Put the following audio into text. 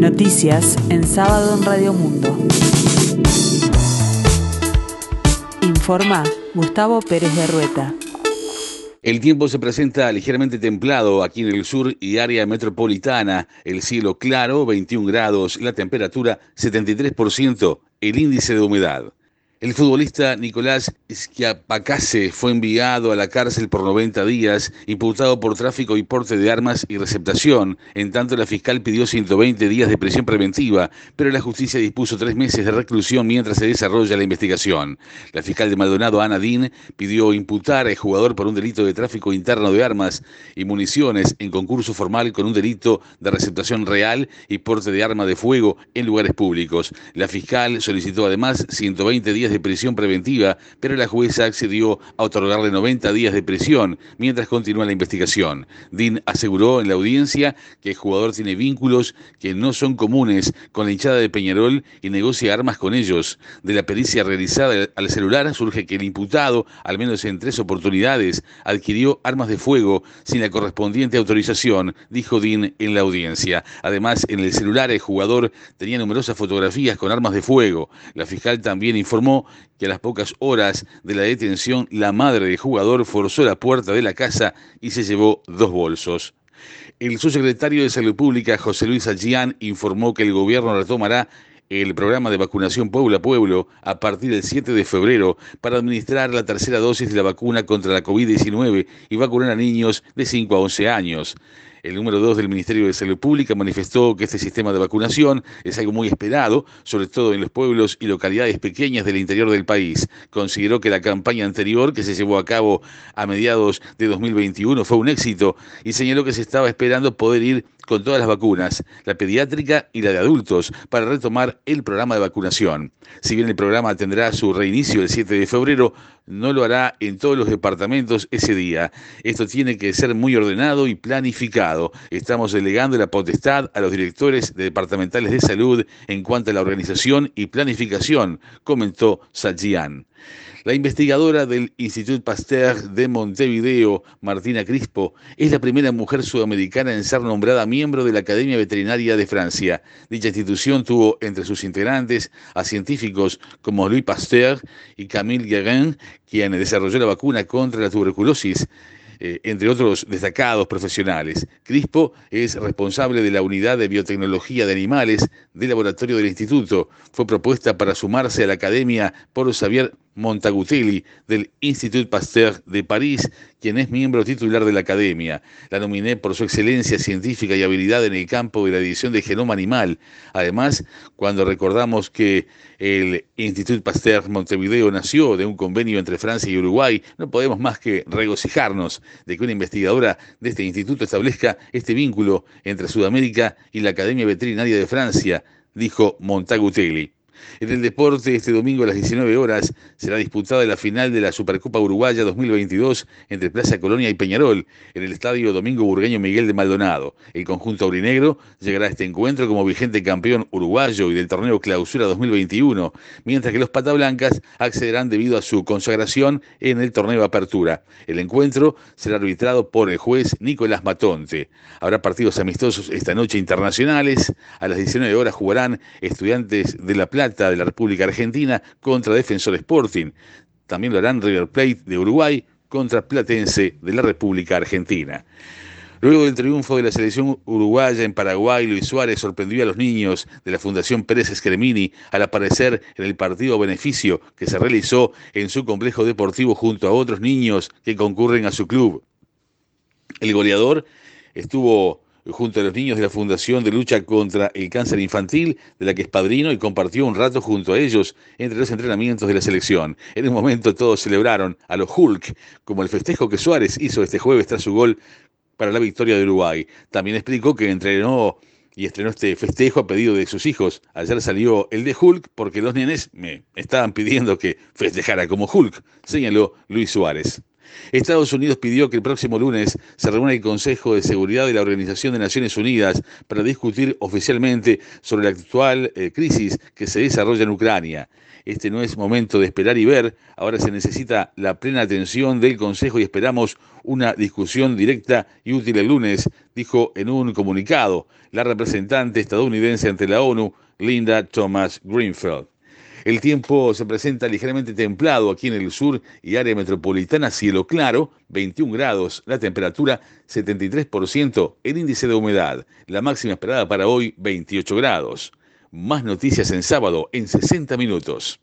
Noticias en sábado en Radio Mundo. Informa Gustavo Pérez de Rueta. El tiempo se presenta ligeramente templado aquí en el sur y área metropolitana. El cielo claro, 21 grados, la temperatura 73%, el índice de humedad. El futbolista Nicolás Schiapacase fue enviado a la cárcel por 90 días, imputado por tráfico y porte de armas y receptación. En tanto, la fiscal pidió 120 días de prisión preventiva, pero la justicia dispuso tres meses de reclusión mientras se desarrolla la investigación. La fiscal de Maldonado, Ana Dean, pidió imputar al jugador por un delito de tráfico interno de armas y municiones en concurso formal con un delito de receptación real y porte de arma de fuego en lugares públicos. La fiscal solicitó además 120 días de prisión preventiva, pero la jueza accedió a otorgarle 90 días de prisión mientras continúa la investigación. Dean aseguró en la audiencia que el jugador tiene vínculos que no son comunes con la hinchada de Peñarol y negocia armas con ellos. De la pericia realizada al celular surge que el imputado, al menos en tres oportunidades, adquirió armas de fuego sin la correspondiente autorización, dijo Dean en la audiencia. Además, en el celular el jugador tenía numerosas fotografías con armas de fuego. La fiscal también informó que a las pocas horas de la detención la madre del jugador forzó la puerta de la casa y se llevó dos bolsos. El subsecretario de Salud Pública, José Luis Agián, informó que el gobierno retomará el programa de vacunación pueblo a pueblo a partir del 7 de febrero para administrar la tercera dosis de la vacuna contra la COVID-19 y vacunar a niños de 5 a 11 años. El número 2 del Ministerio de Salud Pública manifestó que este sistema de vacunación es algo muy esperado, sobre todo en los pueblos y localidades pequeñas del interior del país. Consideró que la campaña anterior, que se llevó a cabo a mediados de 2021, fue un éxito y señaló que se estaba esperando poder ir con todas las vacunas, la pediátrica y la de adultos, para retomar el programa de vacunación. Si bien el programa tendrá su reinicio el 7 de febrero, no lo hará en todos los departamentos ese día. Esto tiene que ser muy ordenado y planificado. Estamos delegando la potestad a los directores de departamentales de salud en cuanto a la organización y planificación, comentó Sajian. La investigadora del Institut Pasteur de Montevideo, Martina Crispo, es la primera mujer sudamericana en ser nombrada miembro de la Academia Veterinaria de Francia. Dicha institución tuvo entre sus integrantes a científicos como Louis Pasteur y Camille Guérin, quien desarrolló la vacuna contra la tuberculosis eh, entre otros destacados profesionales. Crispo es responsable de la unidad de biotecnología de animales del laboratorio del instituto. Fue propuesta para sumarse a la academia por Xavier Montagutelli del Institut Pasteur de París, quien es miembro titular de la academia. La nominé por su excelencia científica y habilidad en el campo de la edición de genoma animal. Además, cuando recordamos que el Institut Pasteur Montevideo nació de un convenio entre Francia y Uruguay, no podemos más que regocijarnos de que una investigadora de este instituto establezca este vínculo entre Sudamérica y la Academia Veterinaria de Francia, dijo Montagutelli. En el deporte, este domingo a las 19 horas será disputada la final de la Supercopa Uruguaya 2022 entre Plaza Colonia y Peñarol en el Estadio Domingo Burgueño Miguel de Maldonado. El conjunto aurinegro llegará a este encuentro como vigente campeón uruguayo y del torneo Clausura 2021, mientras que los Patablancas accederán debido a su consagración en el torneo Apertura. El encuentro será arbitrado por el juez Nicolás Matonte. Habrá partidos amistosos esta noche internacionales. A las 19 horas jugarán estudiantes de La De la República Argentina contra Defensor Sporting. También lo harán River Plate de Uruguay contra Platense de la República Argentina. Luego del triunfo de la selección uruguaya en Paraguay, Luis Suárez sorprendió a los niños de la Fundación Pérez Escremini al aparecer en el partido beneficio que se realizó en su complejo deportivo junto a otros niños que concurren a su club. El goleador estuvo junto a los niños de la Fundación de Lucha contra el Cáncer Infantil, de la que es padrino y compartió un rato junto a ellos entre los entrenamientos de la selección. En un momento todos celebraron a los Hulk, como el festejo que Suárez hizo este jueves tras su gol para la victoria de Uruguay. También explicó que entrenó y estrenó este festejo a pedido de sus hijos. Ayer salió el de Hulk porque los nenes me estaban pidiendo que festejara como Hulk, señaló Luis Suárez. Estados Unidos pidió que el próximo lunes se reúna el Consejo de Seguridad de la Organización de Naciones Unidas para discutir oficialmente sobre la actual eh, crisis que se desarrolla en Ucrania. Este no es momento de esperar y ver, ahora se necesita la plena atención del Consejo y esperamos una discusión directa y útil el lunes, dijo en un comunicado la representante estadounidense ante la ONU, Linda Thomas Greenfield. El tiempo se presenta ligeramente templado aquí en el sur y área metropolitana, cielo claro, 21 grados, la temperatura 73%, el índice de humedad, la máxima esperada para hoy 28 grados. Más noticias en sábado en 60 minutos.